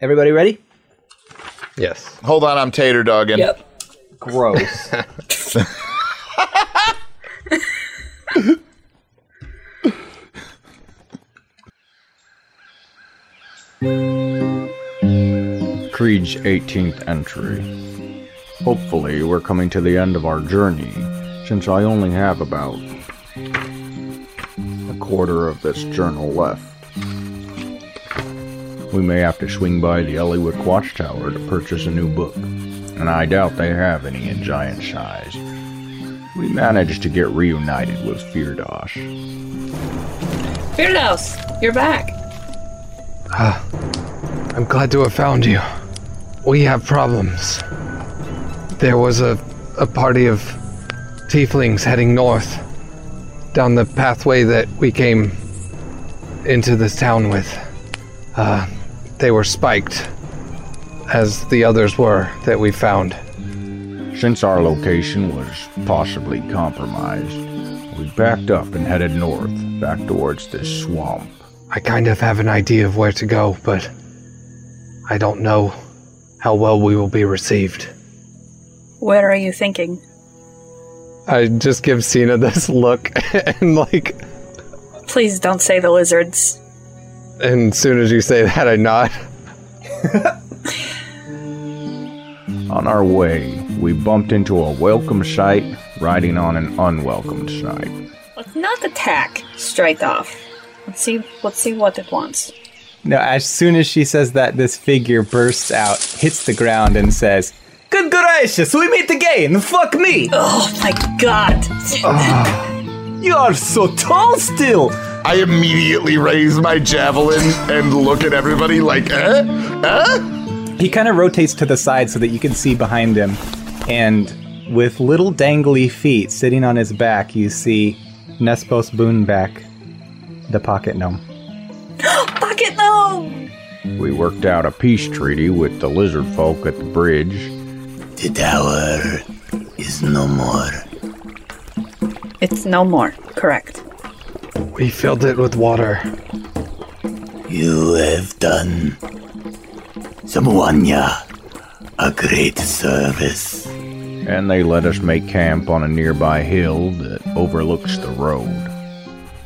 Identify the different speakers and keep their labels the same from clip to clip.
Speaker 1: Everybody ready?
Speaker 2: Yes.
Speaker 3: Hold on, I'm tater dogging.
Speaker 4: Yep.
Speaker 1: Gross.
Speaker 5: Creed's 18th entry. Hopefully, we're coming to the end of our journey, since I only have about a quarter of this journal left. We may have to swing by the Elliewick Watchtower to purchase a new book, and I doubt they have any in giant size. We managed to get reunited with Firdash.
Speaker 4: Firdaus, you're back.
Speaker 2: Ah, I'm glad to have found you. We have problems. There was a, a party of tieflings heading north down the pathway that we came into this town with. Uh, they were spiked, as the others were that we found.
Speaker 5: Since our location was possibly compromised, we backed up and headed north, back towards this swamp.
Speaker 2: I kind of have an idea of where to go, but I don't know how well we will be received.
Speaker 4: Where are you thinking?
Speaker 2: I just give Signe this look, and like,
Speaker 4: Please don't say the lizards.
Speaker 2: And as soon as you say that, I nod.
Speaker 5: On our way, we bumped into a welcome sight riding on an unwelcome sight.
Speaker 4: Let's not attack straight off. Let's see. Let's see what it wants.
Speaker 1: no, as soon as she says that, this figure bursts out, hits the ground, and says, Good gracious, we meet again! Fuck me!
Speaker 4: Oh my god!
Speaker 1: Ah, you are so tall still!
Speaker 3: I immediately raise my javelin and look at everybody like, eh? Eh?
Speaker 1: He kind of rotates to the side so that you can see behind him, and with little dangly feet sitting on his back, you see Nespos Boonback, the pocket gnome.
Speaker 4: Pocket gnome.
Speaker 5: We worked out a peace treaty with the lizard folk at the bridge.
Speaker 6: The tower is no more.
Speaker 4: It's no more. Correct.
Speaker 2: We filled it with water.
Speaker 6: You have done Samuanya a great service.
Speaker 5: And they let us make camp on a nearby hill that overlooks the road.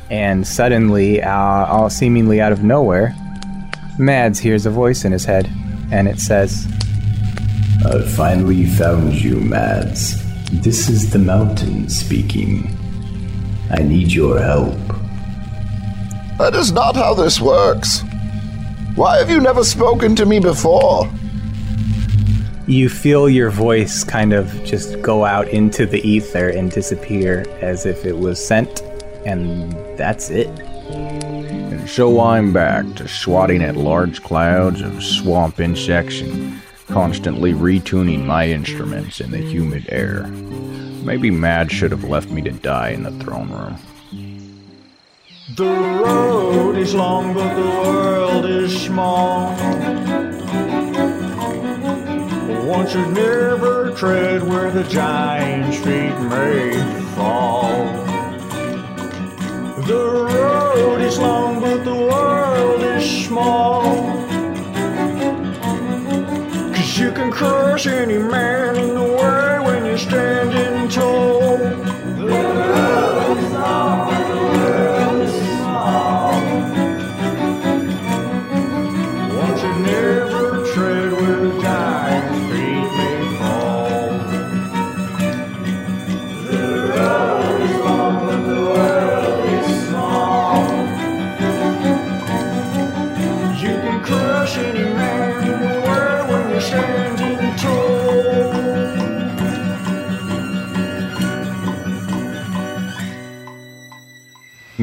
Speaker 1: And suddenly, uh, all seemingly out of nowhere, Mads hears a voice in his head, and it says,
Speaker 7: I finally found you, Mads. This is the mountain speaking. I need your help.
Speaker 3: That is not how this works. Why have you never spoken to me before?
Speaker 1: You feel your voice kind of just go out into the ether and disappear as if it was sent, and that's it.
Speaker 5: And so I'm back to swatting at large clouds of swamp insects and constantly retuning my instruments in the humid air. Maybe Mad should have left me to die in the throne room.
Speaker 8: The road is long, but the world is small. One should never tread where the giant's feet may fall. The road is long, but the world is small. Cause you can crush any man in the way when you're standing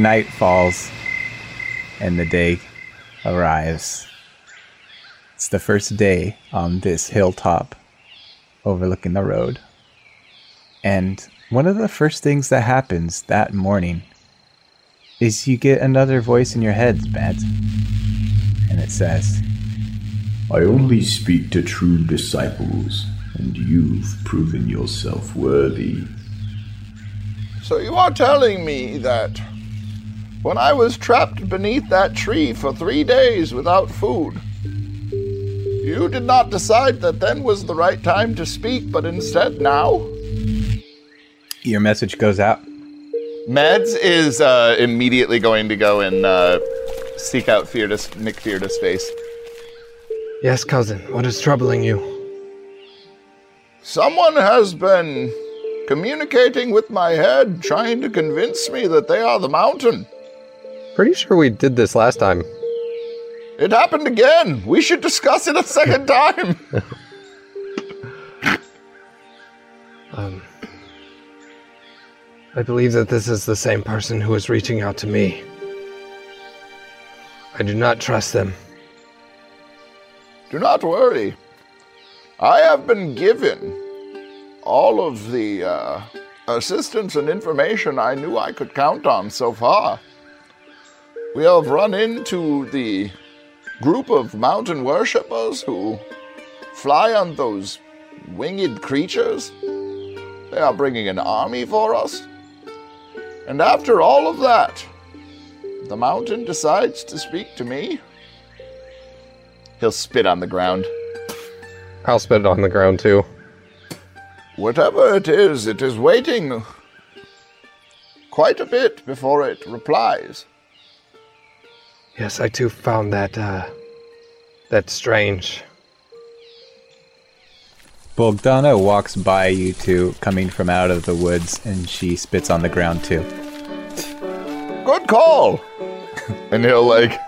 Speaker 1: Night falls, and the day arrives. It's the first day on this hilltop overlooking the road. And one of the first things that happens that morning is you get another voice in your head, Mads. And it says,
Speaker 7: I only speak to true disciples, and you've proven yourself worthy.
Speaker 3: So you are telling me that when I was trapped beneath that tree for three days without food, You did not decide that then was the right time to speak, but instead now?
Speaker 1: Your message goes out.
Speaker 3: Mads is uh, immediately going to go and uh, seek out Firdaus, Nick Firdaus' face.
Speaker 2: Yes, cousin. What is troubling you?
Speaker 3: Someone has been communicating with my head, trying to convince me that they are the mountain.
Speaker 2: Pretty sure we did this last time.
Speaker 3: It happened again. We should discuss it a second time.
Speaker 2: Um, I believe that this is the same person who is reaching out to me. I do not trust them.
Speaker 3: Do not worry. I have been given all of the uh, assistance and information I knew I could count on so far. We have run into the group of mountain worshippers who fly on those winged creatures. They are bringing an army for us. And after all of that, the mountain decides to speak to me. He'll spit on the ground.
Speaker 2: I'll spit on the ground too.
Speaker 3: Whatever it is, it is waiting quite a bit before it replies.
Speaker 2: Yes, I too found that uh that strange.
Speaker 1: Bogdana walks by you two coming from out of the woods and she spits on the ground too.
Speaker 3: Good call. and he'll like,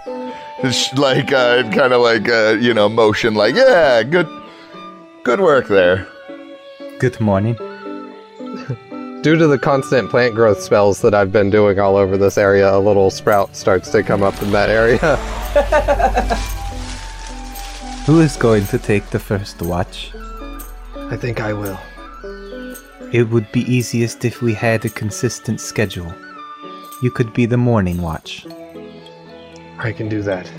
Speaker 3: sh- like, uh, kind of like, uh, you know, motion, like, yeah, good, good work there.
Speaker 1: Good morning.
Speaker 2: Due to the constant plant growth spells that I've been doing all over this area, a little sprout starts to come up in that area.
Speaker 1: Who is going to take the first watch?
Speaker 2: I think I will.
Speaker 1: It would be easiest if we had a consistent schedule. You could be the morning watch.
Speaker 2: I can do that.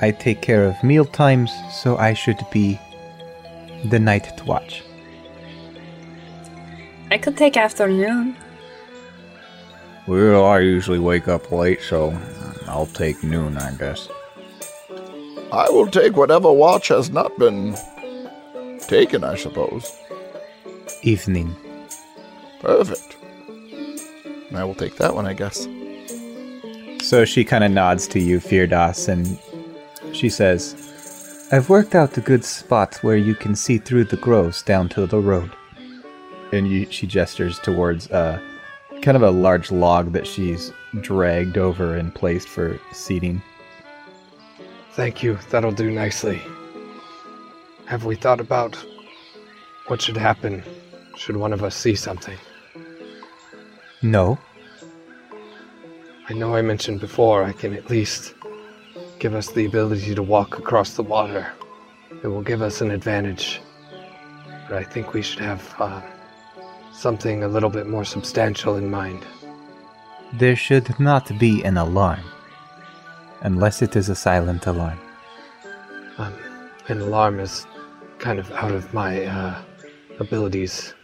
Speaker 1: I take care of meal times, so I should be the night watch.
Speaker 4: I could take afternoon.
Speaker 5: Well, I usually wake up late, so I'll take noon, I guess.
Speaker 3: I will take whatever watch has not been taken, I suppose.
Speaker 1: Evening.
Speaker 3: Perfect. I will take that one, I guess.
Speaker 1: So she kind of nods to you, Firdaus, and she says, I've worked out a good spot where you can see through the groves down to the road. And you, she gestures towards uh, kind of a large log that she's dragged over and placed for seating.
Speaker 2: Thank you. That'll do nicely. Have we thought about what should happen should one of us see something?
Speaker 1: No,
Speaker 2: I know I mentioned before I can at least give us the ability to walk across the water. It will give us an advantage. But I think we should have uh, something a little bit more substantial in mind.
Speaker 1: there should not be an alarm. Unless it is a silent alarm.
Speaker 2: Um, an alarm is kind of out of my uh, abilities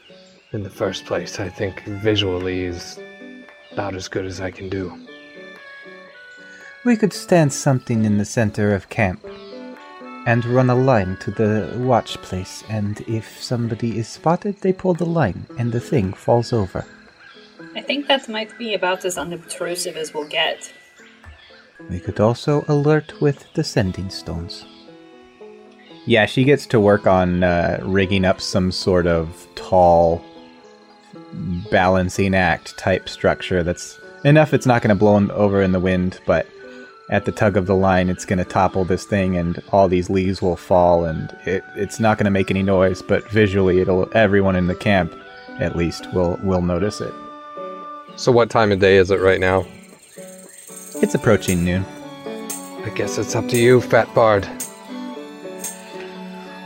Speaker 2: in the first place. I think visually is about as good as I can do.
Speaker 1: We could stand something in the center of camp and run a line to the watch place, and if somebody is spotted, they pull the line and the thing falls over.
Speaker 4: I think that might be about as unobtrusive as we'll get.
Speaker 1: We could also alert with the sending stones. Yeah, she gets to work on uh, rigging up some sort of tall balancing act type structure that's enough it's not going to blow over in the wind, but at the tug of the line it's going to topple this thing and all these leaves will fall and it, it's not going to make any noise, but visually it'll everyone in the camp at least will will notice it.
Speaker 2: So, what time of day is it right now?
Speaker 1: It's approaching noon.
Speaker 2: I guess it's up to you, Fat Bard.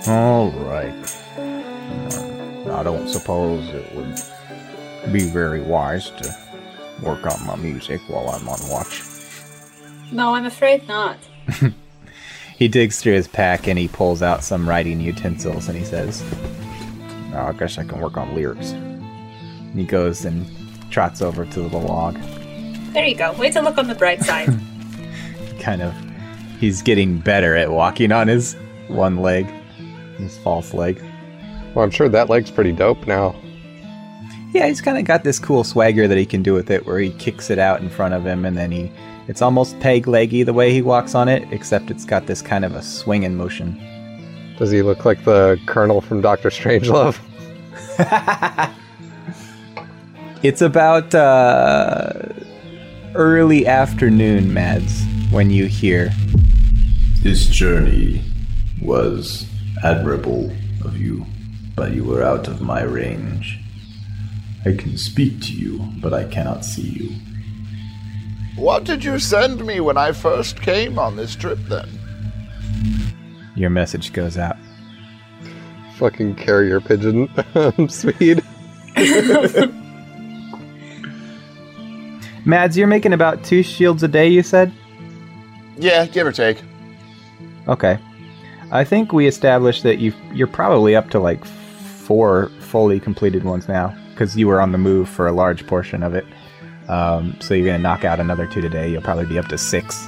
Speaker 5: All right. Uh, I don't suppose it would be very wise to work on my music while I'm on watch.
Speaker 4: No, I'm afraid not.
Speaker 1: He digs through his pack and he pulls out some writing utensils and he says,
Speaker 5: oh, I guess I can work on lyrics.
Speaker 1: and he goes and trots over to the log,
Speaker 4: There you go. Way to look on the bright side.
Speaker 1: kind of he's getting better at walking on his one leg, his false leg.
Speaker 2: Well, I'm sure that leg's pretty dope now.
Speaker 1: Yeah, he's kind of got this cool swagger that he can do with it, where he kicks it out in front of him, and then he. It's almost peg leggy the way he walks on it, except it's got this kind of a swinging motion.
Speaker 2: Does he look like the Colonel from Doctor Strangelove?
Speaker 1: It's about uh, early afternoon, Mads, when you hear.
Speaker 7: This journey was admirable of you, but you were out of my range. I can speak to you, but I cannot see you.
Speaker 3: What did you send me when I first came on this trip then?
Speaker 1: Your message goes out.
Speaker 2: Fucking carrier pigeon um, speed.
Speaker 1: Mads, you're making about two shields a day, you said?
Speaker 3: Yeah, give or take.
Speaker 1: Okay. I think we established that you you're probably up to like four fully completed ones now because you were on the move for a large portion of it. Um, so you're gonna knock out another two today. You'll probably be up to six.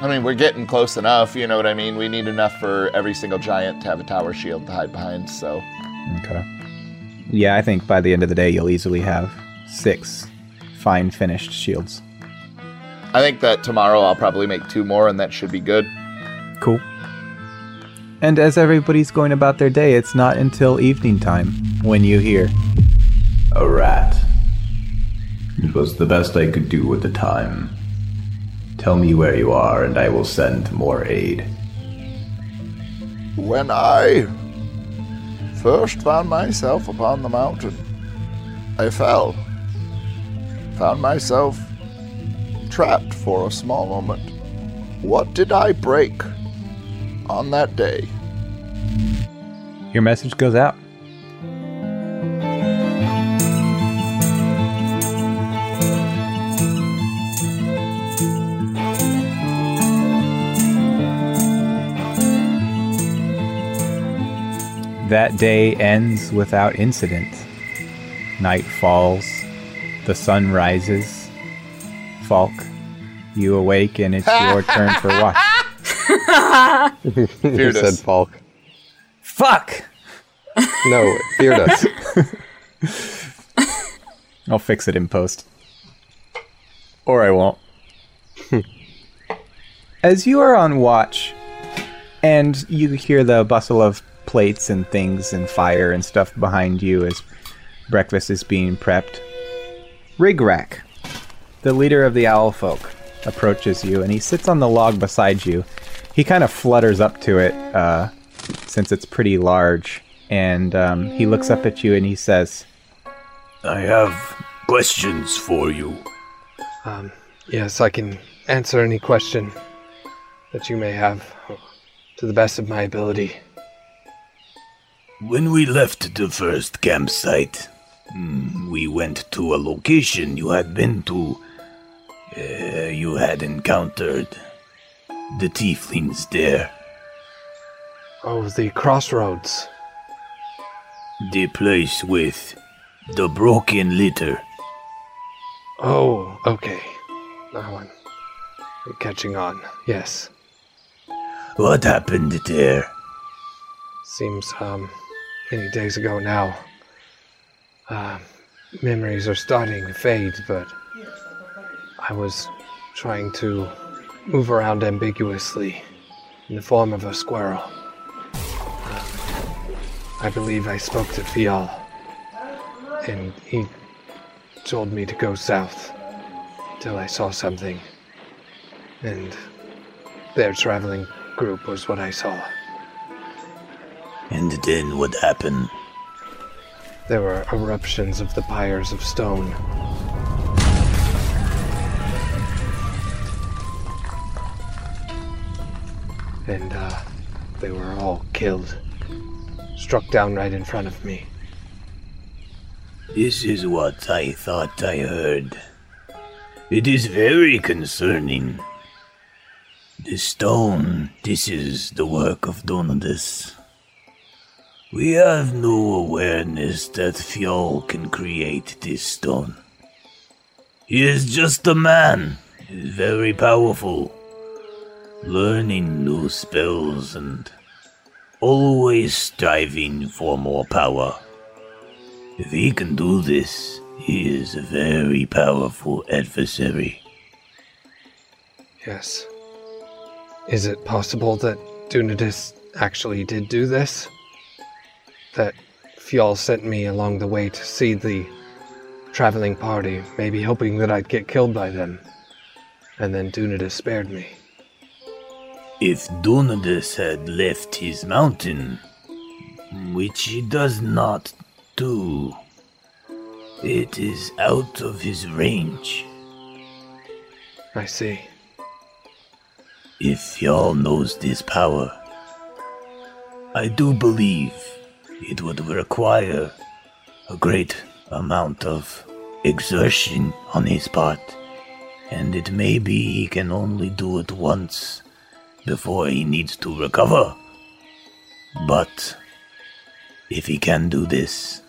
Speaker 3: I mean, we're getting close enough, you know what I mean? We need enough for every single giant to have a tower shield to hide behind, so.
Speaker 1: Okay. Yeah, I think by the end of the day you'll easily have six fine finished shields.
Speaker 3: I think that tomorrow I'll probably make two more, and that should be good.
Speaker 1: Cool. And as everybody's going about their day, it's not until evening time when you hear.
Speaker 7: A rat. It was the best I could do at the time. Tell me where you are, and I will send more aid.
Speaker 3: When I first found myself upon the mountain, I fell. Found myself trapped for a small moment. What did I break on that day?
Speaker 1: Your message goes out. That day ends without incident. Night falls, the sun rises. Falk, you awake and it's your turn for watch.
Speaker 2: Who
Speaker 3: Feared
Speaker 2: said
Speaker 3: us.
Speaker 2: Falk?
Speaker 1: Fuck!
Speaker 2: No, feared us.
Speaker 1: I'll fix it in post. Or I won't. As you are on watch, and you hear the bustle of plates and things and fire and stuff behind you as breakfast is being prepped, Rigrack, the leader of the owl folk, approaches you and he sits on the log beside you. He kind of flutters up to it, uh, since it's pretty large, and um, he looks up at you and he says,
Speaker 6: I have questions for you.
Speaker 2: Um, yes, I can answer any question that you may have to the best of my ability.
Speaker 6: When we left the first campsite, hmm, we went to a location you had been to. Uh, you had encountered the tieflings there.
Speaker 2: Oh, the crossroads.
Speaker 6: The place with the broken litter.
Speaker 2: Oh, okay. Now I'm I'm catching on. Yes.
Speaker 6: What happened there?
Speaker 2: Seems, um, many days ago now. Uh, memories are starting to fade, but I was trying to move around ambiguously in the form of a squirrel. Uh, I believe I spoke to Fjall, and he told me to go south till I saw something. And their traveling group was what I saw.
Speaker 6: And then what happened?
Speaker 2: There were eruptions of the pyres of stone. And, uh, they were all killed. Struck down right in front of me.
Speaker 6: This is what I thought I heard. It is very concerning. The stone, this is the work of Donadus. We have no awareness that Fjall can create this stone. He is just a man, very powerful. learning new spells and always striving for more power. If he can do this, he is a very powerful adversary.
Speaker 2: Yes. Is it possible that Donadus actually did do this? That Fjall sent me along the way to see the traveling party, maybe hoping that I'd get killed by them. And then Donadus spared me.
Speaker 6: If Donadus had left his mountain, which he does not do, it is out of his range.
Speaker 2: I see.
Speaker 6: If y'all knows this power, I do believe it would require a great amount of exertion on his part, and it may be he can only do it once before he needs to recover. But if he can do this,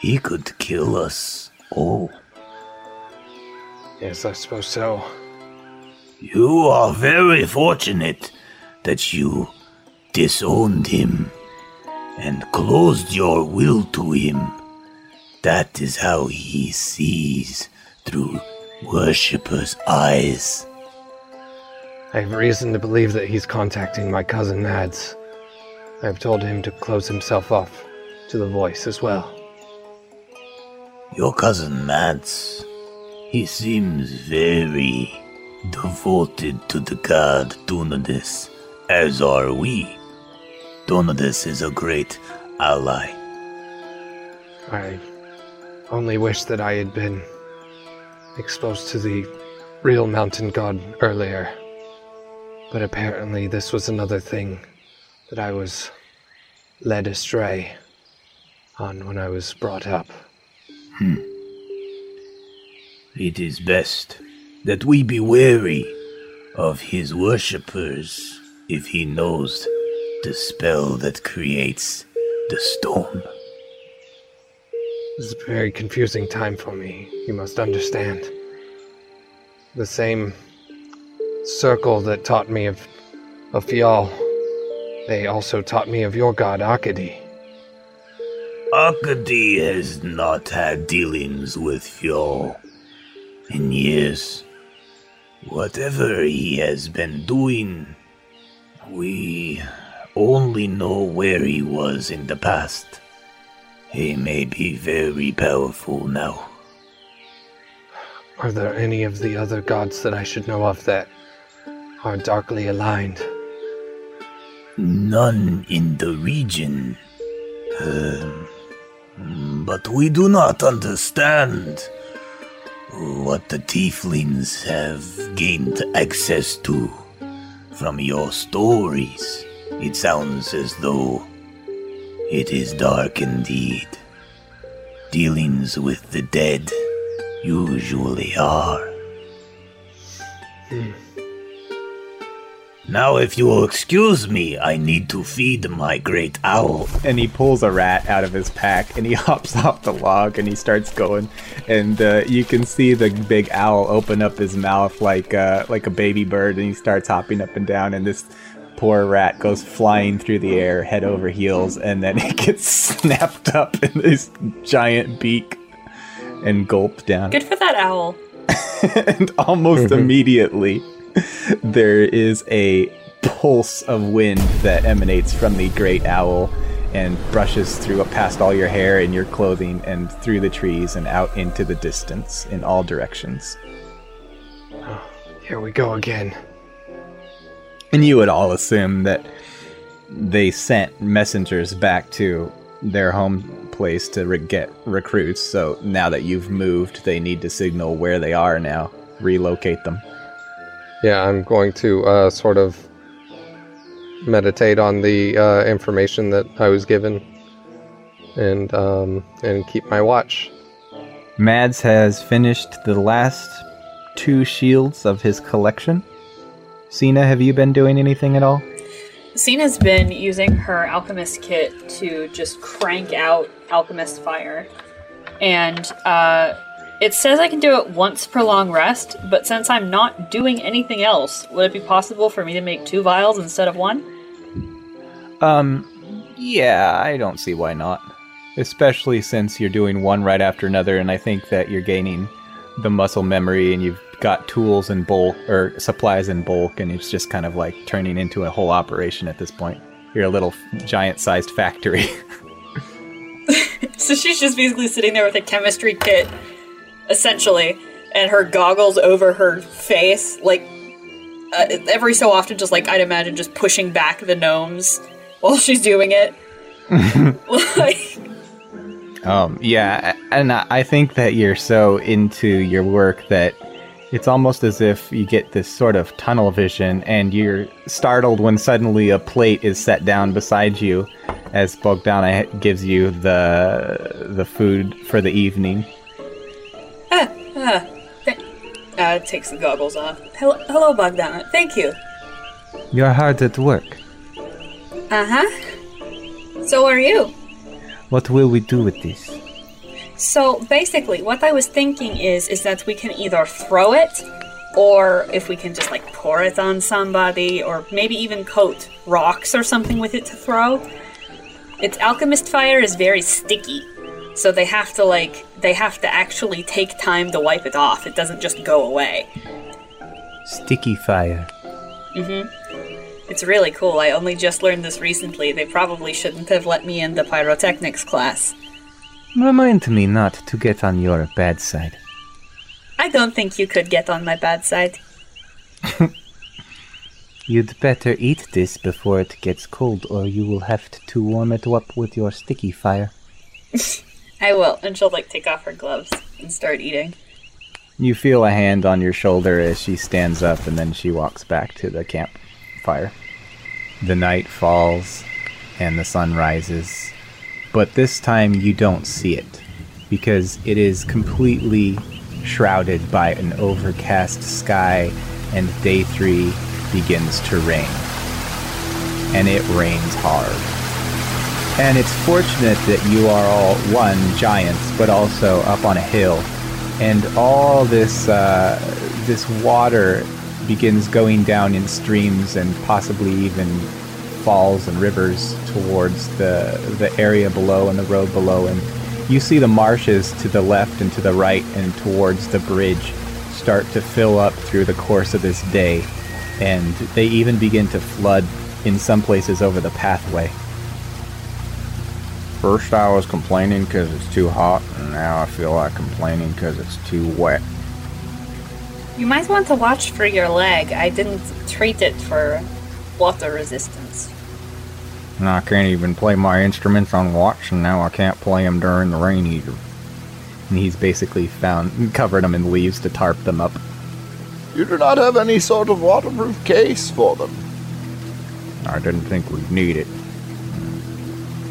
Speaker 6: he could kill us all.
Speaker 2: Yes, I suppose so.
Speaker 6: You are very fortunate that you disowned him and closed your will to him. That is how he sees through worshippers' eyes.
Speaker 2: I have reason to believe that he's contacting my cousin Mads. I've told him to close himself off to the voice as well.
Speaker 6: Your cousin Mads, he seems very devoted to the god Donadus, as are we. Donadus is a great ally.
Speaker 2: I only wish that I had been exposed to the real mountain god earlier. But apparently, this was another thing that I was led astray on when I was brought up. Hmm.
Speaker 6: It is best that we be wary of his worshippers if he knows the spell that creates the storm.
Speaker 2: This is a very confusing time for me, you must understand. The same circle that taught me of, of Fjall, they also taught me of your god Arkady.
Speaker 6: Arkady has not had dealings with Fjall in years. Whatever he has been doing, we only know where he was in the past. He may be very powerful now.
Speaker 2: Are there any of the other gods that I should know of that are darkly aligned?
Speaker 6: None in the region. Um, but we do not understand what the tieflings have gained access to. From your stories, it sounds as though it is dark indeed. Dealings with the dead usually are. Now, if you will excuse me, I need to feed my great owl.
Speaker 1: and he pulls a rat out of his pack and he hops off the log and he starts going and uh, you can see the big owl open up his mouth like uh, like a baby bird and he starts hopping up and down and this poor rat goes flying through the air head over heels and then it gets snapped up in this giant beak and gulped down
Speaker 4: Good for that owl.
Speaker 1: and almost mm-hmm. immediately there is a pulse of wind that emanates from the great owl and brushes through past all your hair and your clothing and through the trees and out into the distance in all directions.
Speaker 2: Oh, here we go again.
Speaker 1: And you would all assume that they sent messengers back to their home place to re- get recruits. So now that you've moved, they need to signal where they are now, relocate them.
Speaker 2: Yeah, I'm going to uh, sort of meditate on the uh, information that I was given, and um, and keep my watch.
Speaker 1: Mads has finished the last two shields of his collection. Signe, have you been doing anything at all?
Speaker 4: Signe's been using her alchemist kit to just crank out alchemist fire. And uh, It says I can do it once per long rest, but since I'm not doing anything else, would it be possible for me to make two vials instead of one?
Speaker 1: Um, yeah, I don't see why not. Especially since you're doing one right after another, and I think that you're gaining the muscle memory and you've got tools in bulk or supplies in bulk, and it's just kind of like turning into a whole operation at this point. You're a little giant sized factory.
Speaker 4: So she's just basically sitting there with a chemistry kit, essentially, and her goggles over her face, like uh, every so often, just like I'd imagine, just pushing back the gnomes while she's doing it. like,
Speaker 1: Um, yeah, and I think that you're so into your work that it's almost as if you get this sort of tunnel vision and you're startled when suddenly a plate is set down beside you as Bogdana gives you the the food for the evening.
Speaker 4: ah, ah, th- uh, takes the goggles off. Hello, hello, Bogdana. Thank you.
Speaker 1: You're hard at work.
Speaker 4: Uh huh. So are you.
Speaker 1: What will we do with this?
Speaker 4: So basically, what I was thinking is is that we can either throw it, or if we can just like pour it on somebody, or maybe even coat rocks or something with it to throw. Its alchemist fire is very sticky, so they have to like they have to actually take time to wipe it off. It doesn't just go away.
Speaker 1: Sticky fire. Mhm.
Speaker 4: It's really cool. I only just learned this recently. They probably shouldn't have let me in the pyrotechnics class.
Speaker 1: Remind me not to get on your bad side.
Speaker 4: I don't think you could get on my bad side.
Speaker 1: You'd better eat this before it gets cold, or you will have to warm it up with your sticky fire.
Speaker 4: I will, and she'll like take off her gloves and start eating.
Speaker 1: You feel a hand on your shoulder as she stands up and then she walks back to the campfire. The night falls and the sun rises, but this time you don't see it because it is completely shrouded by an overcast sky and day three begins to rain. And it rains hard. And it's fortunate that you are all one giants, but also up on a hill, and all this uh, this water begins going down in streams and possibly even falls and rivers towards the the area below and the road below, and you see the marshes to the left and to the right and towards the bridge start to fill up through the course of this day, and they even begin to flood in some places over the pathway.
Speaker 5: First, I was complaining because it's too hot, and now I feel like complaining because it's too wet.
Speaker 4: You might want to watch for your leg. I didn't treat it for water resistance.
Speaker 5: And I can't even play my instruments on watch, and now I can't play them during the rain either.
Speaker 1: And he's basically found covered them in leaves to tarp them up.
Speaker 3: You do not have any sort of waterproof case for them.
Speaker 5: I didn't think we'd need it.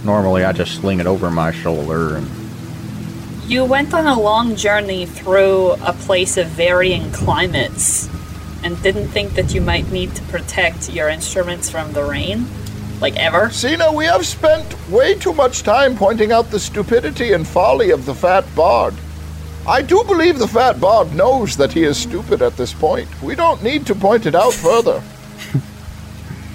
Speaker 5: Normally, I just sling it over my shoulder, and
Speaker 4: You went on a long journey through a place of varying climates and didn't think that you might need to protect your instruments from the rain? Like ever?
Speaker 3: Signe, we have spent way too much time pointing out the stupidity and folly of the fat bard. I do believe the fat bard knows that he is stupid at this point. We don't need to point it out further.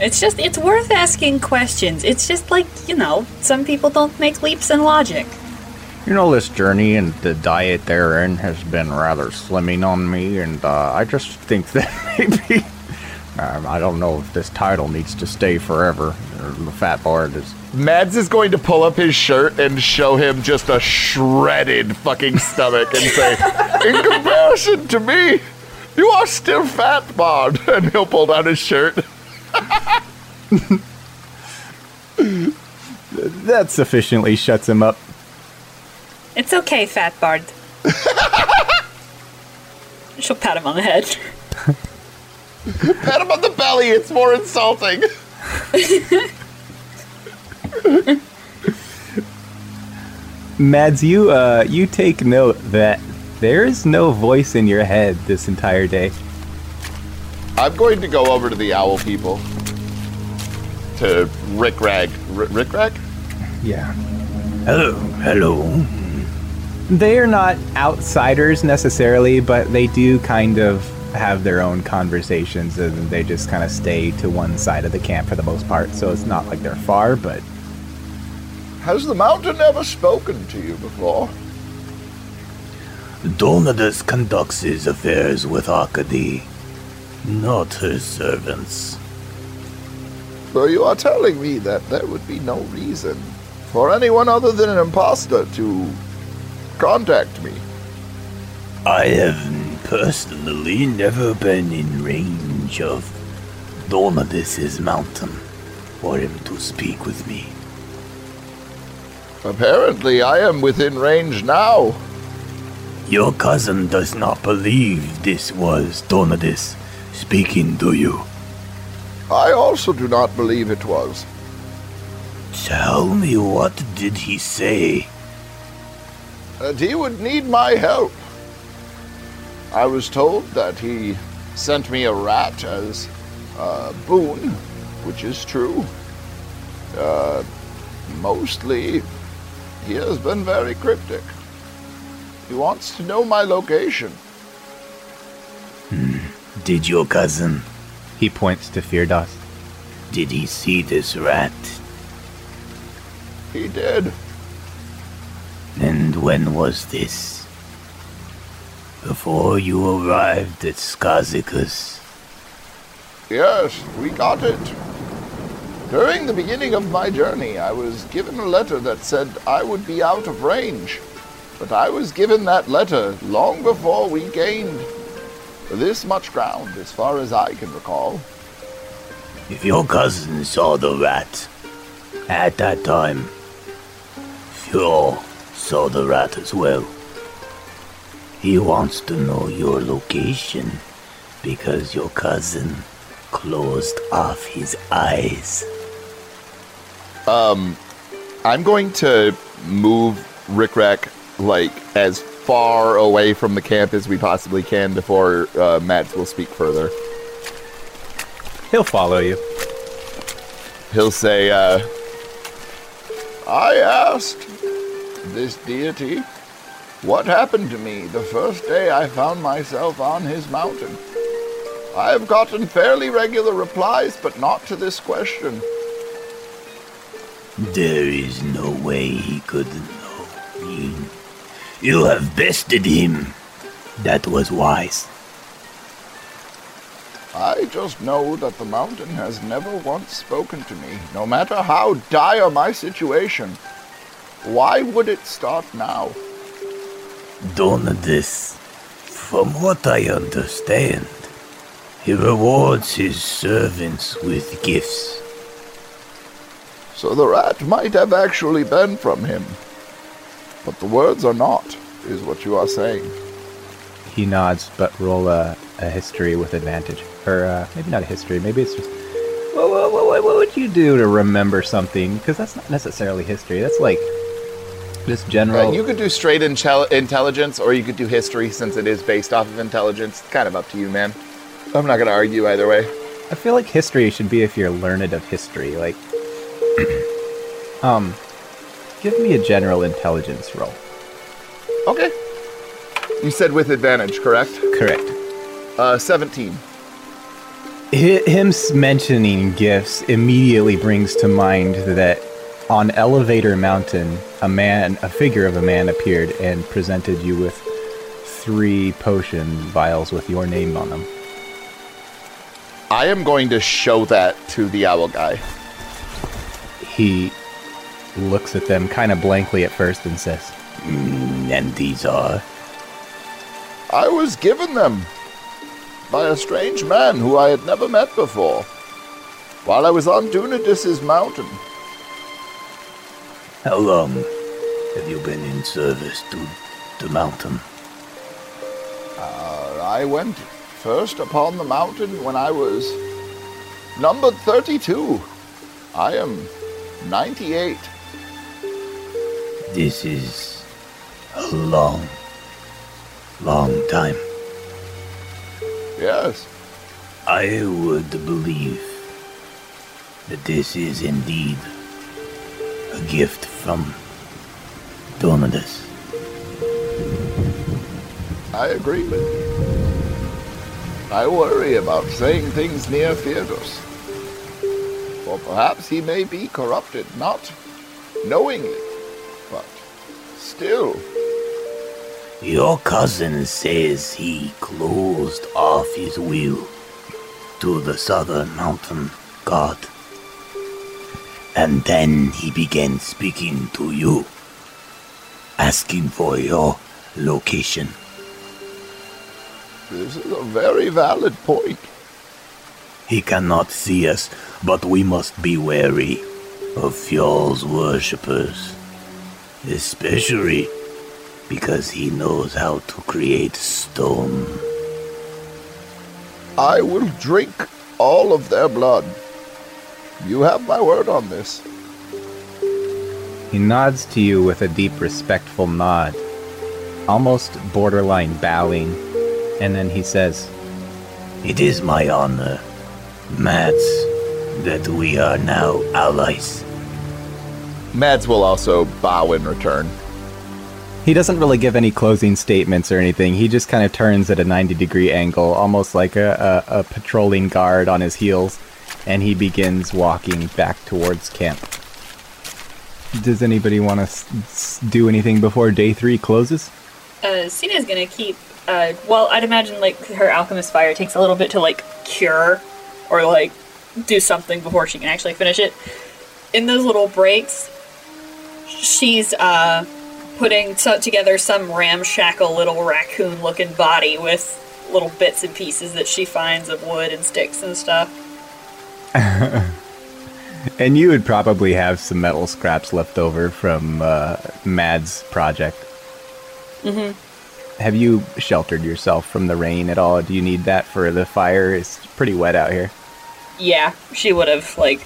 Speaker 4: It's just, it's worth asking questions. It's just like, you know, some people don't make leaps in logic.
Speaker 5: you know, this journey and the diet therein has been rather slimming on me, and uh, I just think that maybe. Um, I don't know if this title needs to stay forever. Or The fat bard is.
Speaker 3: Mads is going to pull up his shirt and show him just a shredded fucking stomach and say, In comparison to me, you are still fat, bard. And he'll pull down his shirt.
Speaker 1: That sufficiently shuts him up.
Speaker 4: It's okay, Fat Bard. She'll pat him on the head.
Speaker 3: Pat him on the belly, it's more insulting.
Speaker 1: Mads, you uh, you take note that there is no voice in your head this entire day.
Speaker 3: I'm going to go over to the owl people. To Rick Rag. R- Rick Rag?
Speaker 1: Yeah.
Speaker 6: Hello, hello.
Speaker 1: They're not outsiders necessarily, but they do kind of have their own conversations and they just kind of stay to one side of the camp for the most part. So it's not like they're far, but
Speaker 3: Has the mountain ever spoken to you before?
Speaker 6: Donadus conducts his affairs with Arkady, not her servants.
Speaker 3: So you are telling me that there would be no reason for anyone other than an impostor to contact me.
Speaker 6: I have personally never been in range of Donadus's mountain for him to speak with me.
Speaker 3: Apparently, I am within range now.
Speaker 6: Your cousin does not believe this was Donadus speaking to you.
Speaker 3: I also do not believe it was.
Speaker 6: Tell me what did he say?
Speaker 3: That he would need my help. I was told that he sent me a rat as a boon, which is true. Uh, mostly, he has been very cryptic. He wants to know my location.
Speaker 6: Did your cousin,
Speaker 1: he points to Firdaus.
Speaker 6: did he see this rat?
Speaker 3: He did.
Speaker 6: And when was this? Before you arrived at Skazikus.
Speaker 3: Yes, we got it. During the beginning of my journey, I was given a letter that said I would be out of range. But I was given that letter long before we gained this much ground, as far as I can recall.
Speaker 6: If your cousin saw the rat at that time, Fjord saw the rat as well. He wants to know your location because your cousin closed off his eyes.
Speaker 3: Um, I'm going to move Rick Rack like as far away from the camp as we possibly can before uh, Matt will speak further.
Speaker 1: He'll follow you.
Speaker 3: He'll say, uh, I asked this deity what happened to me the first day I found myself on his mountain. I have gotten fairly regular replies, but not to this question.
Speaker 6: There is no way he could know. You, you have bested him. That was wise.
Speaker 3: I just know that the mountain has never once spoken to me, no matter how dire my situation. Why would it start now?
Speaker 6: Donadus, from what I understand, he rewards his servants with gifts.
Speaker 3: So the rat might have actually been from him. But the words are not, is what you are saying.
Speaker 1: He nods, but roll a, a history with advantage. Or uh, maybe not a history, maybe it's just. What, what, what, what would you do to remember something? Because that's not necessarily history. That's like just general.
Speaker 9: Right, you could do straight intel- intelligence, or you could do history since it is based off of intelligence. It's kind of up to you, man. I'm not going to argue either way.
Speaker 1: I feel like history should be if you're learned of history. Like, um, give me a general intelligence roll.
Speaker 9: Okay. You said with advantage, correct?
Speaker 1: Correct.
Speaker 9: Uh, 17.
Speaker 1: Him mentioning gifts immediately brings to mind that on Elevator Mountain, a man, a figure of a man appeared and presented you with three potion vials with your name on them.
Speaker 9: I am going to show that to the owl guy.
Speaker 1: He looks at them kind of blankly at first and says,
Speaker 6: Mm, and these are.
Speaker 3: I was given them by a strange man who I had never met before while I was on Donadus's mountain.
Speaker 6: How long have you been in service to the mountain?
Speaker 3: Uh, I went first upon the mountain when I was numbered 32. I am 98.
Speaker 6: This is a long, long time.
Speaker 3: Yes,
Speaker 6: I would believe that this is indeed a gift from Donadus.
Speaker 3: I agree with you. I worry about saying things near Theodos. For perhaps he may be corrupted, not knowingly, but still.
Speaker 6: Your cousin says he closed off his will to the southern mountain god. And then he began speaking to you, asking for your location.
Speaker 3: This is a very valid point.
Speaker 6: He cannot see us, but we must be wary of Fjall's worshippers, especially because he knows how to create stone.
Speaker 3: I will drink all of their blood. You have my word on this.
Speaker 1: He nods to you with a deep, respectful nod, almost borderline bowing, and then he says,
Speaker 6: It is my honor, Mads, that we are now allies.
Speaker 9: Mads will also bow in return.
Speaker 1: He doesn't really give any closing statements or anything. He just kind of turns at a 90 degree angle, almost like a, a, a patrolling guard on his heels, and he begins walking back towards camp. Does anybody want to s- s- do anything before day three closes?
Speaker 4: Uh, Signe's gonna keep. Uh, well, I'd imagine like her alchemist fire takes a little bit to like cure or like do something before she can actually finish it. In those little breaks, she's uh, putting so- together some ramshackle little raccoon-looking body with little bits and pieces that she finds of wood and sticks and stuff.
Speaker 1: And you would probably have some metal scraps left over from uh, Mads' project.
Speaker 4: Mhm.
Speaker 1: Have you sheltered yourself from the rain at all? Do you need that for the fire? It's pretty wet out here.
Speaker 4: Yeah, she would have like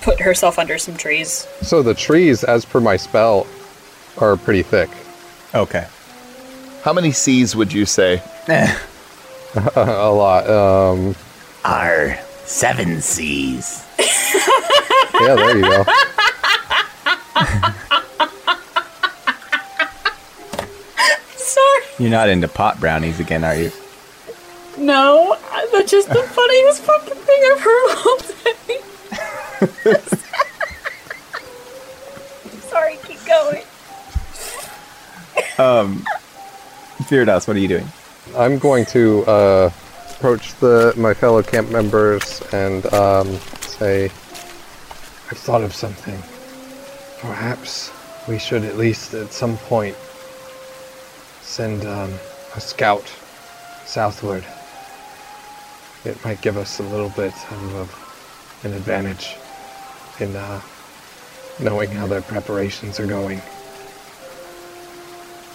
Speaker 4: put herself under some trees.
Speaker 2: So the trees, as per my spell, are pretty thick.
Speaker 1: Okay.
Speaker 9: How many C's would you say?
Speaker 2: a lot. Um,
Speaker 6: Our seven C's.
Speaker 2: yeah, there you go.
Speaker 4: Sorry.
Speaker 1: You're not into pot brownies again, are you?
Speaker 4: No, that's just the funniest fucking thing I've heard all day. Sorry, keep going.
Speaker 1: Um, Firdaus, what are you doing?
Speaker 2: I'm going to uh, approach the my fellow camp members and um, say, "I've thought of something. Perhaps we should at least, at some point, send um, a scout southward. It might give us a little bit of, an advantage in uh, knowing how their preparations are going."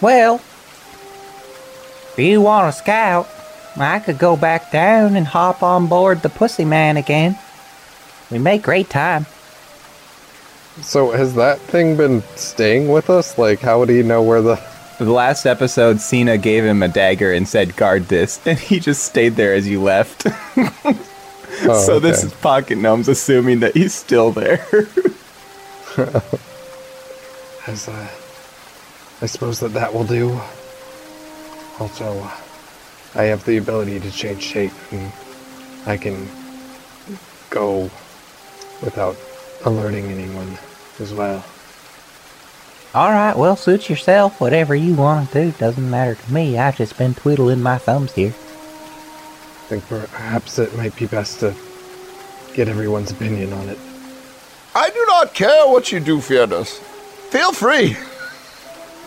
Speaker 10: Well, if you want a scout, I could go back down and hop on board the Pussy Man again. We make great time.
Speaker 2: So has that thing been staying with us? Like, how would he know where the?
Speaker 1: The last episode, Signe gave him a dagger and said, "Guard this," and he just stayed there as you left.
Speaker 2: Oh,
Speaker 1: so this is Pocket Gnome's assuming that he's still there.
Speaker 2: As uh, I suppose that that will do. Also, uh, I have the ability to change shape, and I can go without alerting anyone as well.
Speaker 10: All right, well, suit yourself. Whatever you want to do doesn't matter to me. I've just been twiddling my thumbs here.
Speaker 2: I think perhaps it might be best to get everyone's opinion on it.
Speaker 3: I do not care what you do, Fearless. Feel free.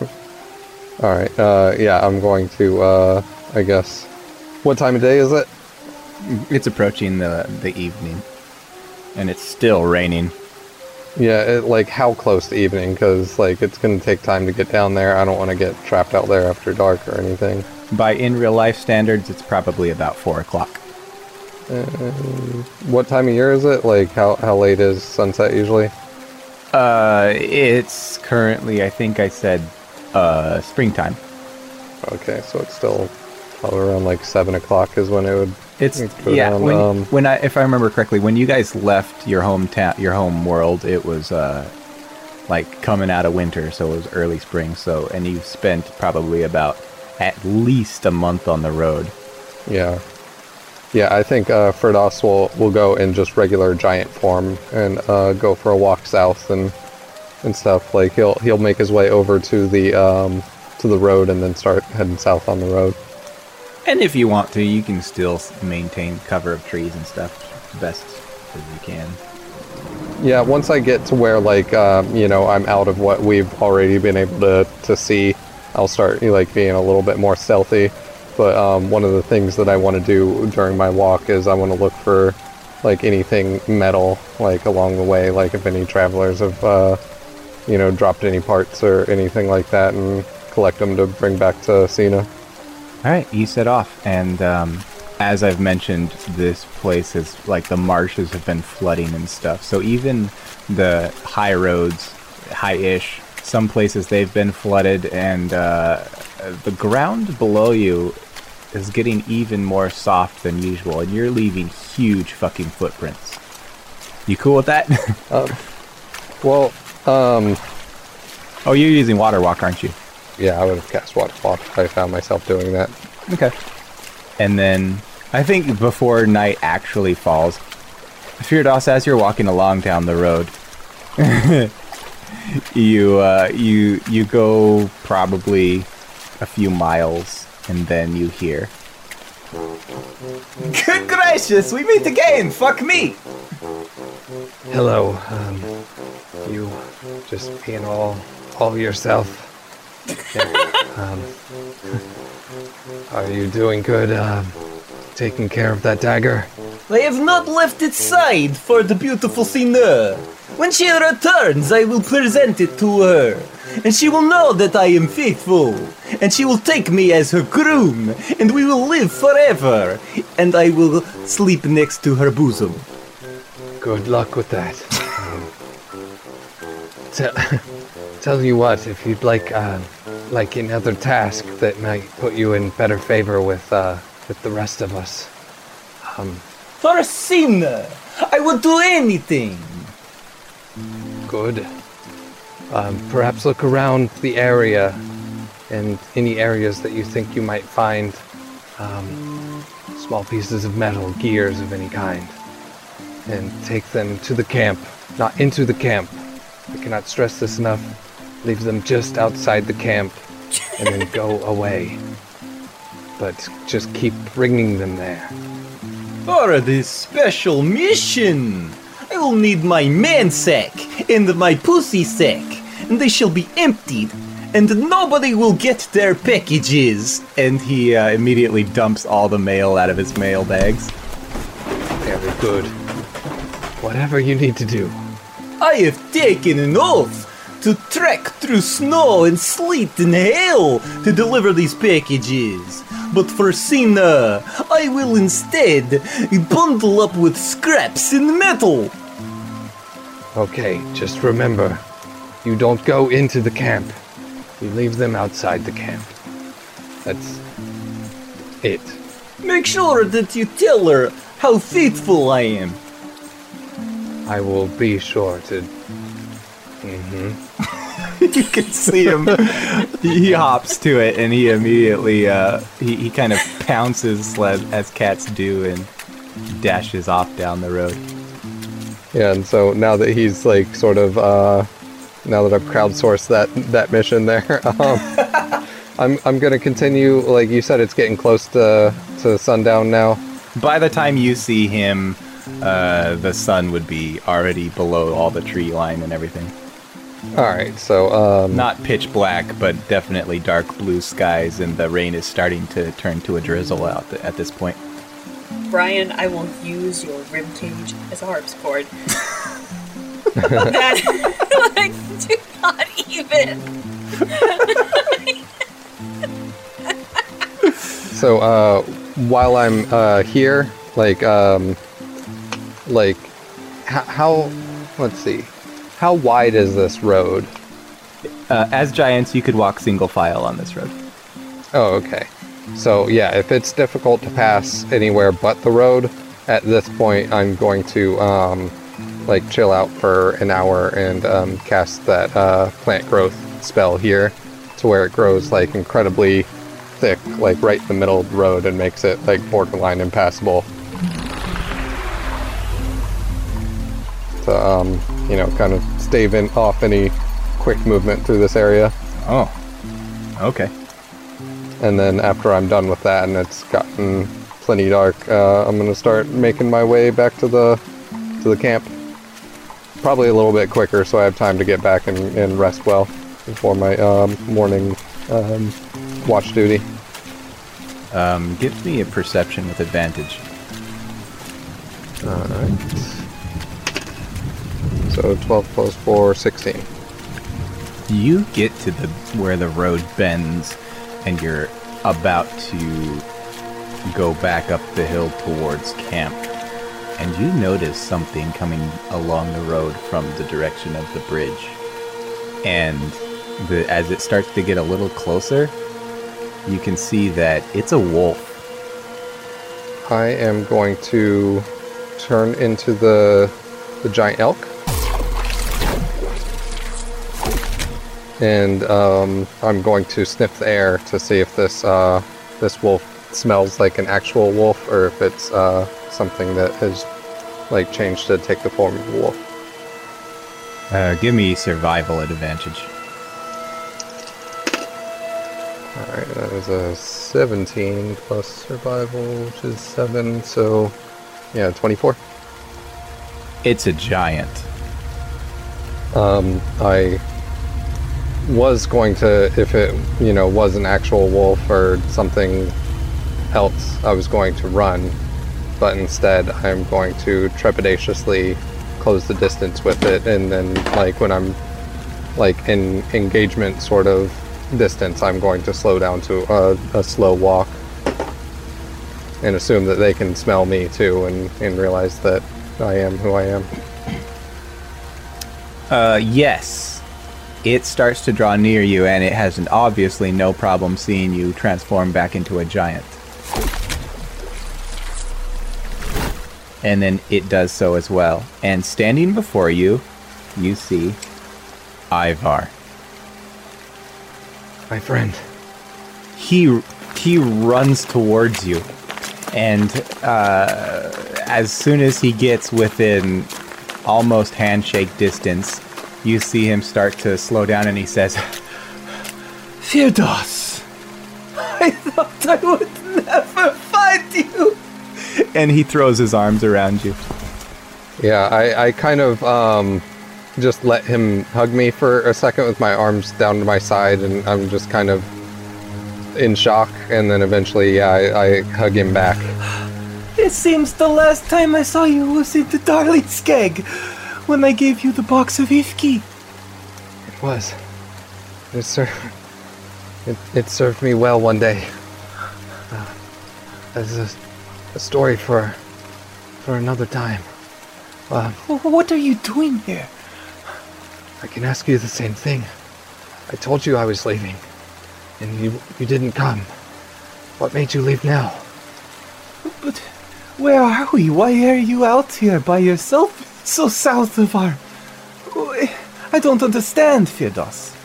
Speaker 2: All right. Uh, yeah, I'm going to. Uh, I guess. What time of day is it?
Speaker 1: it's approaching the the evening, and it's still raining.
Speaker 2: Yeah, it, like how close to evening? Because like it's gonna take time to get down there. I don't want to get trapped out there after dark or anything.
Speaker 1: By in real life standards, it's probably about four o'clock.
Speaker 2: What time of year is it? Like how how late is sunset usually?
Speaker 1: Uh, it's currently, I think I said, uh, springtime.
Speaker 2: Okay, so it's still probably around like seven o'clock is when it would.
Speaker 1: It's yeah.
Speaker 2: down,
Speaker 1: When,
Speaker 2: um,
Speaker 1: when I, if I remember correctly, when you guys left your hometown, your home world, it was uh, like coming out of winter, so it was early spring. So, and you spent probably about at least a month on the road.
Speaker 2: Yeah. Yeah, I think uh, Firdaus will, will go in just regular giant form and uh, go for a walk south and and stuff. Like he'll he'll make his way over to the um, to the road and then start heading south on the road.
Speaker 1: And if you want to, you can still maintain cover of trees and stuff best as you can.
Speaker 2: Yeah, once I get to where like um, you know I'm out of what we've already been able to to see, I'll start like being a little bit more stealthy. But um, one of the things that I want to do during my walk is I want to look for like anything metal like along the way, like if any travelers have uh, you know dropped any parts or anything like that, and collect them to bring back to Signe.
Speaker 1: All right, you set off, and um, as I've mentioned, this place is like the marshes have been flooding and stuff. So even the high roads, high-ish, some places they've been flooded, and uh, the ground below you is getting even more soft than usual, and you're leaving huge fucking footprints. You cool with that?
Speaker 2: Well, um,
Speaker 1: oh, you're using water walk, aren't you?
Speaker 2: Yeah, I would have cast water walk if I found myself doing that.
Speaker 1: Okay. And then I think before night actually falls, Firdaus, as you're walking along down the road, you uh, you you go probably a few miles, and then you hear.
Speaker 10: Good gracious, we meet again! Fuck me!
Speaker 2: Hello, um, you just being all all yourself. Um, are you doing good? Um, taking care of that dagger?
Speaker 10: I have not left its side for the beautiful Sinner. When she returns, I will present it to her, and she will know that I am faithful, and she will take me as her groom, and we will live forever, and I will sleep next to her bosom.
Speaker 2: Good luck with that. Um, tell, you what, if you'd like, uh, like another task that might put you in better favor with uh, with the rest of us. Um,
Speaker 10: For a Sinner, I would do anything.
Speaker 2: Good. Um, perhaps look around the area and any areas that you think you might find um, small pieces of metal, gears of any kind, and take them to the camp, not into the camp. I cannot stress this enough. Leave them just outside the camp and then go away. But just keep bringing them there.
Speaker 10: For this special mission, I will need my man sack and my pussy sack, and they shall be emptied, and nobody will get their packages.
Speaker 1: And he uh, immediately dumps all the mail out of his mail bags.
Speaker 2: Very good. Whatever you need to do.
Speaker 10: I have taken an oath to trek through snow and sleet and hail to deliver these packages. But for Signe, I will instead bundle up with scraps and metal.
Speaker 2: Okay, just remember, you don't go into the camp. You leave them outside the camp. That's it.
Speaker 10: Make sure that you tell her how faithful I am.
Speaker 2: I will be sure to. Mm-hmm.
Speaker 1: you can see him. he hops to it, and he immediately uh, he, he kind of pounces as, as cats do, and dashes off down the road.
Speaker 2: Yeah, and so now that he's like sort of, uh, now that I've crowdsourced that that mission there, um, I'm I'm gonna continue. Like you said, it's getting close to to sundown now.
Speaker 1: By the time you see him, uh, the sun would be already below all the tree line and everything.
Speaker 2: All right, so um,
Speaker 1: Not pitch black, but definitely dark blue skies, and the rain is starting to turn to a drizzle out th- at this point.
Speaker 4: Brian, I will use your ribcage as a harpsichord. that, like, do not even.
Speaker 2: So uh, while I'm uh, here, like, um, like, how, how? Let's see, how wide is this road?
Speaker 1: Uh, as giants, you could walk single file on this road.
Speaker 2: Oh, okay. So yeah, if it's difficult to pass anywhere but the road, at this point, I'm going to um, like chill out for an hour and um, cast that uh, plant growth spell here, to where it grows like incredibly thick, like right in the middle of the road, and makes it like borderline impassable. To um, you know, kind of stave in off any quick movement through this area.
Speaker 1: Oh. Okay.
Speaker 2: And then after I'm done with that and it's gotten plenty dark, uh, I'm gonna start making my way back to the to the camp. Probably a little bit quicker, so I have time to get back and, and rest well before my um, morning um, watch duty.
Speaker 1: Um, give me a perception with advantage.
Speaker 2: Alright. So 12 plus 4, 16.
Speaker 1: You get to the where the road bends, and you're about to go back up the hill towards camp, and you notice something coming along the road from the direction of the bridge. And the, as it starts to get a little closer, you can see that it's a wolf.
Speaker 2: I am going to turn into the the giant elk. And um, I'm going to sniff the air to see if this uh, this wolf smells like an actual wolf or if it's uh, something that has like changed to take the form of a wolf.
Speaker 1: Uh, give me survival advantage.
Speaker 2: All right, that is a 17 plus survival, which is seven. So, yeah, 24.
Speaker 1: It's a giant.
Speaker 2: Um, I was going to, if it, you know, was an actual wolf or something else, I was going to run, but instead I'm going to trepidatiously close the distance with it, and then, like, when I'm, like, in engagement sort of distance, I'm going to slow down to a, a slow walk and assume that they can smell me too and, and realize that I am who I am.
Speaker 1: Uh, yes. It starts to draw near you, and it has an obviously no problem seeing you transform back into a giant. And then it does so as well. And standing before you, you see Ivar.
Speaker 2: My friend.
Speaker 1: He he runs towards you, and uh, as soon as he gets within almost handshake distance, you see him start to slow down, and he says,
Speaker 10: Firdaus! I thought I would never find you!
Speaker 1: and he throws his arms around you.
Speaker 2: Yeah, I, I kind of um, just let him hug me for a second with my arms down to my side, and I'm just kind of in shock. And then eventually, yeah, I, I hug him back.
Speaker 10: It seems the last time I saw you was in the Darling Skeg when I gave you the box of Ifki.
Speaker 2: It was. It, ser- it, it served me well one day. Uh, as a, a story for for another time. Uh,
Speaker 10: What are you doing here?
Speaker 2: I can ask you the same thing. I told you I was leaving, and you you didn't come. What made you leave now?
Speaker 10: But where are we? Why are you out here by yourself? So south of our. I don't understand, Firdaus.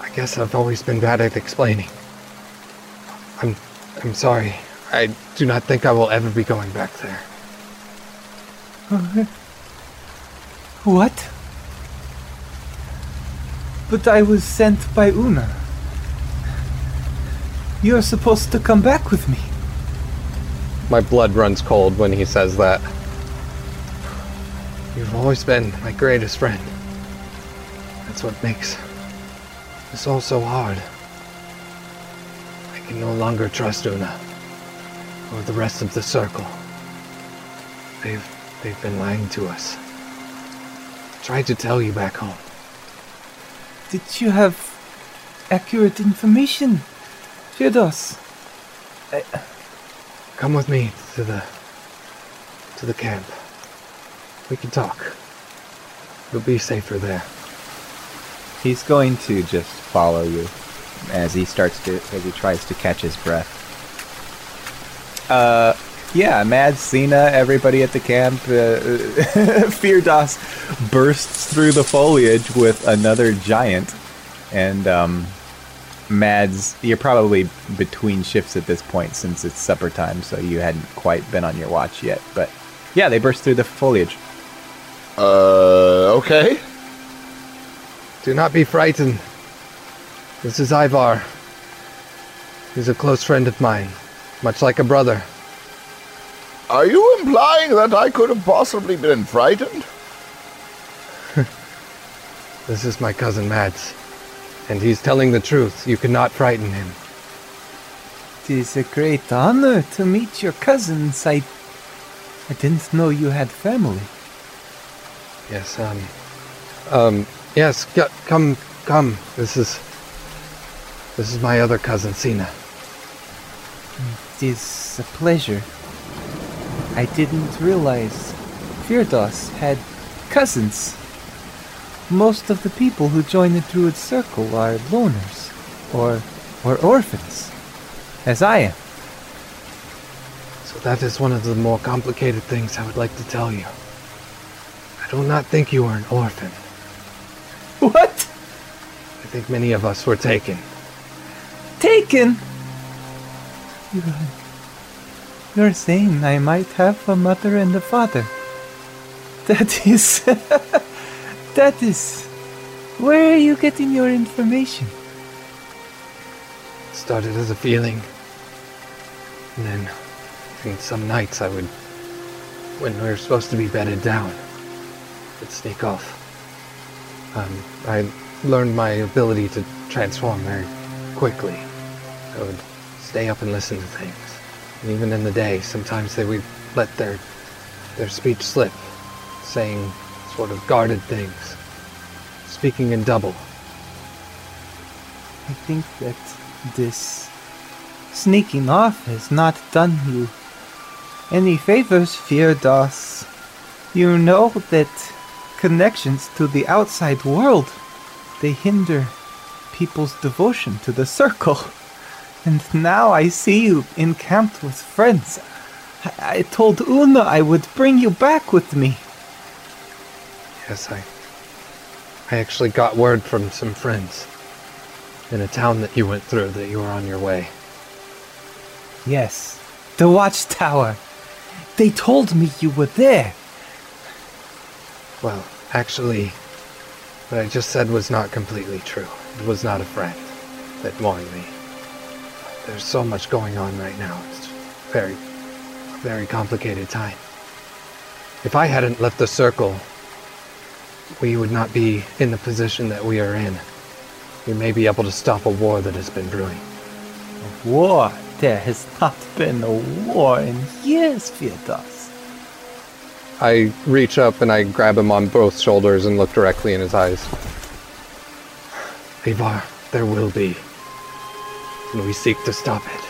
Speaker 2: I guess I've always been bad at explaining. I'm I'm sorry. I do not think I will ever be going back there. Uh-huh.
Speaker 10: What? But I was sent by Una. You're supposed to come back with me.
Speaker 2: My blood runs cold when he says that. You've always been my greatest friend. That's what makes this all so hard. I can no longer trust Una or the rest of the circle. They've they've been lying to us. Tried to tell you back home.
Speaker 10: Did you have accurate information, Firdaus?
Speaker 2: Come with me to the to the camp. We can talk. You'll be safer there.
Speaker 1: He's going to just follow you as he starts to as he tries to catch his breath. Uh, yeah, Mad Signe, everybody at the camp, uh, Firdaus bursts through the foliage with another giant, and um, Mads, you're probably between shifts at this point since it's supper time, so you hadn't quite been on your watch yet. But yeah, they burst through the foliage.
Speaker 3: Uh, okay.
Speaker 2: Do not be frightened. This is Ivar. He's a close friend of mine, much like a brother.
Speaker 3: Are you implying that I could have possibly been frightened?
Speaker 2: This is my cousin Mads, and he's telling the truth. You cannot frighten him.
Speaker 11: It is a great honor to meet your cousins. I, I didn't know you had family.
Speaker 2: Yes, um, um, yes, come, come. This is, this is my other cousin, Signe.
Speaker 11: It is a pleasure. I didn't realize Firdaus had cousins. Most of the people who join the Druid Circle are loners, or, or orphans, as I am.
Speaker 2: So that is one of the more complicated things I would like to tell you. I do not think you are an orphan.
Speaker 11: What?
Speaker 2: I think many of us were taken.
Speaker 11: Taken? You're, you're saying I might have a mother and a father. That is. that is. Where are you getting your information?
Speaker 2: It started as a feeling. And then, in some nights, I would, when we were supposed to be bedded down, would sneak off. Um, I learned my ability to transform very quickly. I would stay up and listen to things. And even in the day, sometimes they would let their their speech slip, saying sort of guarded things, speaking in double.
Speaker 11: I think that this sneaking off has not done you any favors, Firdaus. You know that connections to the outside world they hinder people's devotion to the circle. And now I see you encamped with friends. I, I told Una I would bring you back with me.
Speaker 2: Yes, I. I actually got word from some friends in a town that you went through that you were on your way.
Speaker 11: Yes, the watchtower. They told me you were there.
Speaker 2: Well, actually, what I just said was not completely true. It was not a friend that warned me. There's so much going on right now. It's very, very complicated time. If I hadn't left the circle, we would not be in the position that we are in. We may be able to stop a war that has been brewing.
Speaker 11: War? There has not been a war in years, Firdaus.
Speaker 2: I reach up and I grab him on both shoulders and look directly in his eyes. Ivar, there will be. And we seek to stop it.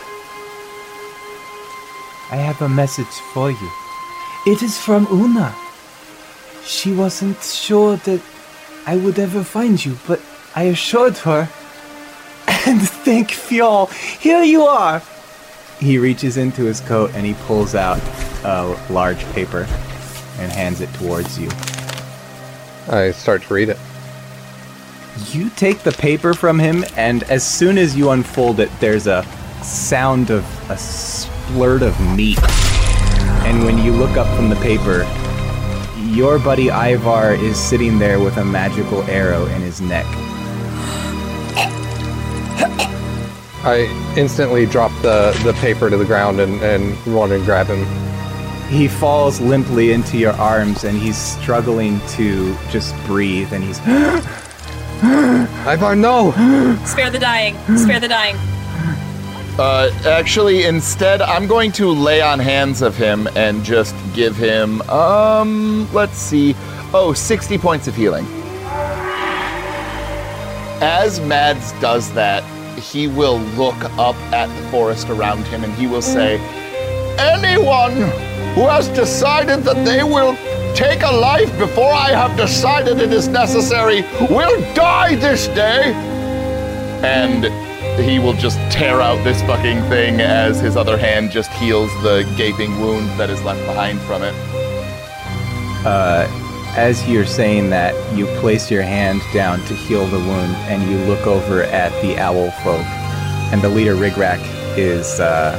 Speaker 11: I have a message for you. It is from Una. She wasn't sure that I would ever find you, but I assured her. And thank Fjall, here you are.
Speaker 1: He reaches into his coat and he pulls out a large paper and hands it towards you.
Speaker 2: I start to read it.
Speaker 1: You take the paper from him, and as soon as you unfold it, there's a sound of a splurt of meat. And when you look up from the paper, your buddy Ivar is sitting there with a magical arrow in his neck.
Speaker 2: I instantly drop the, the paper to the ground and, and run and grab him.
Speaker 1: He falls limply into your arms and he's struggling to just breathe and he's
Speaker 2: Ivar, no!
Speaker 4: Spare the dying. Spare the dying.
Speaker 3: Uh, actually, instead, I'm going to lay on hands of him and just give him, um, let's see, oh, 60 points of healing. As Mads does that, he will look up at the forest around him and he will say, Anyone who has decided that they will take a life before I have decided it is necessary will die this day. And he will just tear out this fucking thing as his other hand just heals the gaping wound that is left behind from it.
Speaker 1: Uh, as you're saying that, you place your hand down to heal the wound, and you look over at the owl folk, and the leader Rigrak is uh,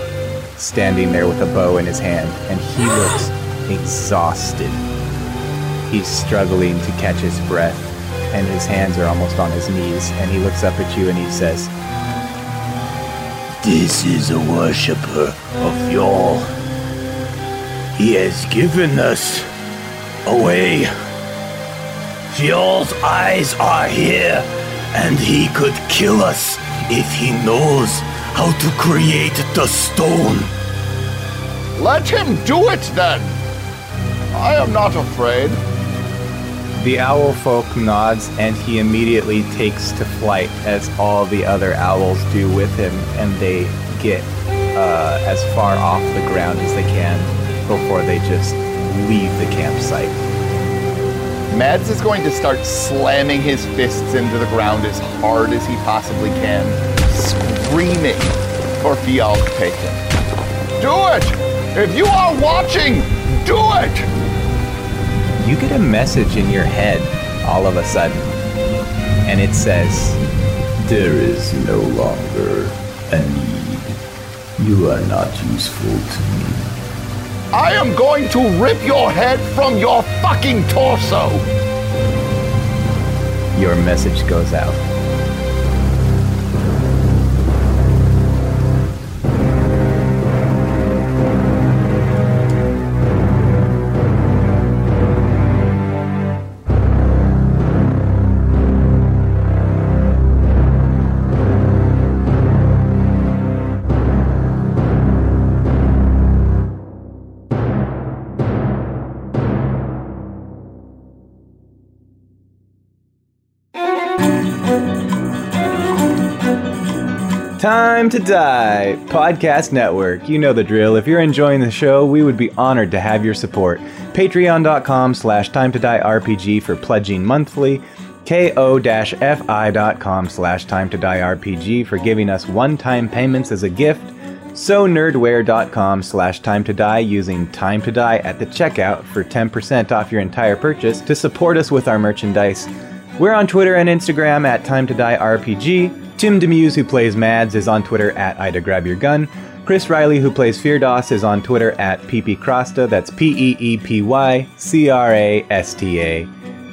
Speaker 1: standing there with a bow in his hand, and he looks exhausted. He's struggling to catch his breath, and his hands are almost on his knees, and he looks up at you and he says,
Speaker 6: This is a worshipper of Fjall. He has given us away. Fjall's eyes are here, and he could kill us if he knows how to create the stone.
Speaker 3: Let him do it then. I am not afraid.
Speaker 1: The owl folk nods and he immediately takes to flight as all the other owls do with him, and they get uh, as far off the ground as they can before they just leave the campsite.
Speaker 9: Mads is going to start slamming his fists into the ground as hard as he possibly can, screaming for Fjall him.
Speaker 3: Do it! If you are watching, do it!
Speaker 1: You get a message in your head all of a sudden, and it says,
Speaker 7: There is no longer a need. You are not useful to me.
Speaker 3: I am going to rip your head from your fucking torso!
Speaker 1: Your message goes out. Time to Die Podcast Network. You know the drill. If you're enjoying the show, we would be honored to have your support. Patreon.com slash Time to Die RPG for pledging monthly. ko-fi.com slash Time to Die RPG for giving us one-time payments as a gift. So nerdwear.com slash time to die using time to die at the checkout for 10% off your entire purchase to support us with our merchandise. We're on Twitter and Instagram at time to die RPG. Tim Demeuse, who plays Mads, is on Twitter at Ida Grab Your Gun. Chris Riley, who plays Firdaus, is on Twitter at Peepy Crasta. That's P E E P Y C R A S T A.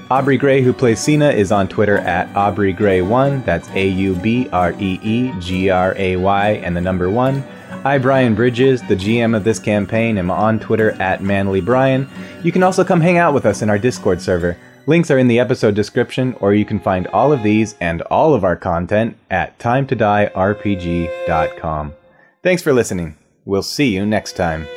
Speaker 1: Aubree Gray, who plays Signe, is on Twitter at Aubree Gray1. That's A U B R E E G R A Y and the number one. I, Brian Bridges, the GM of this campaign, am on Twitter at Manly Brian. You can also come hang out with us in our Discord server. Links are in the episode description, or you can find all of these and all of our content at timetodierpg.com. Thanks for listening. We'll see you next time.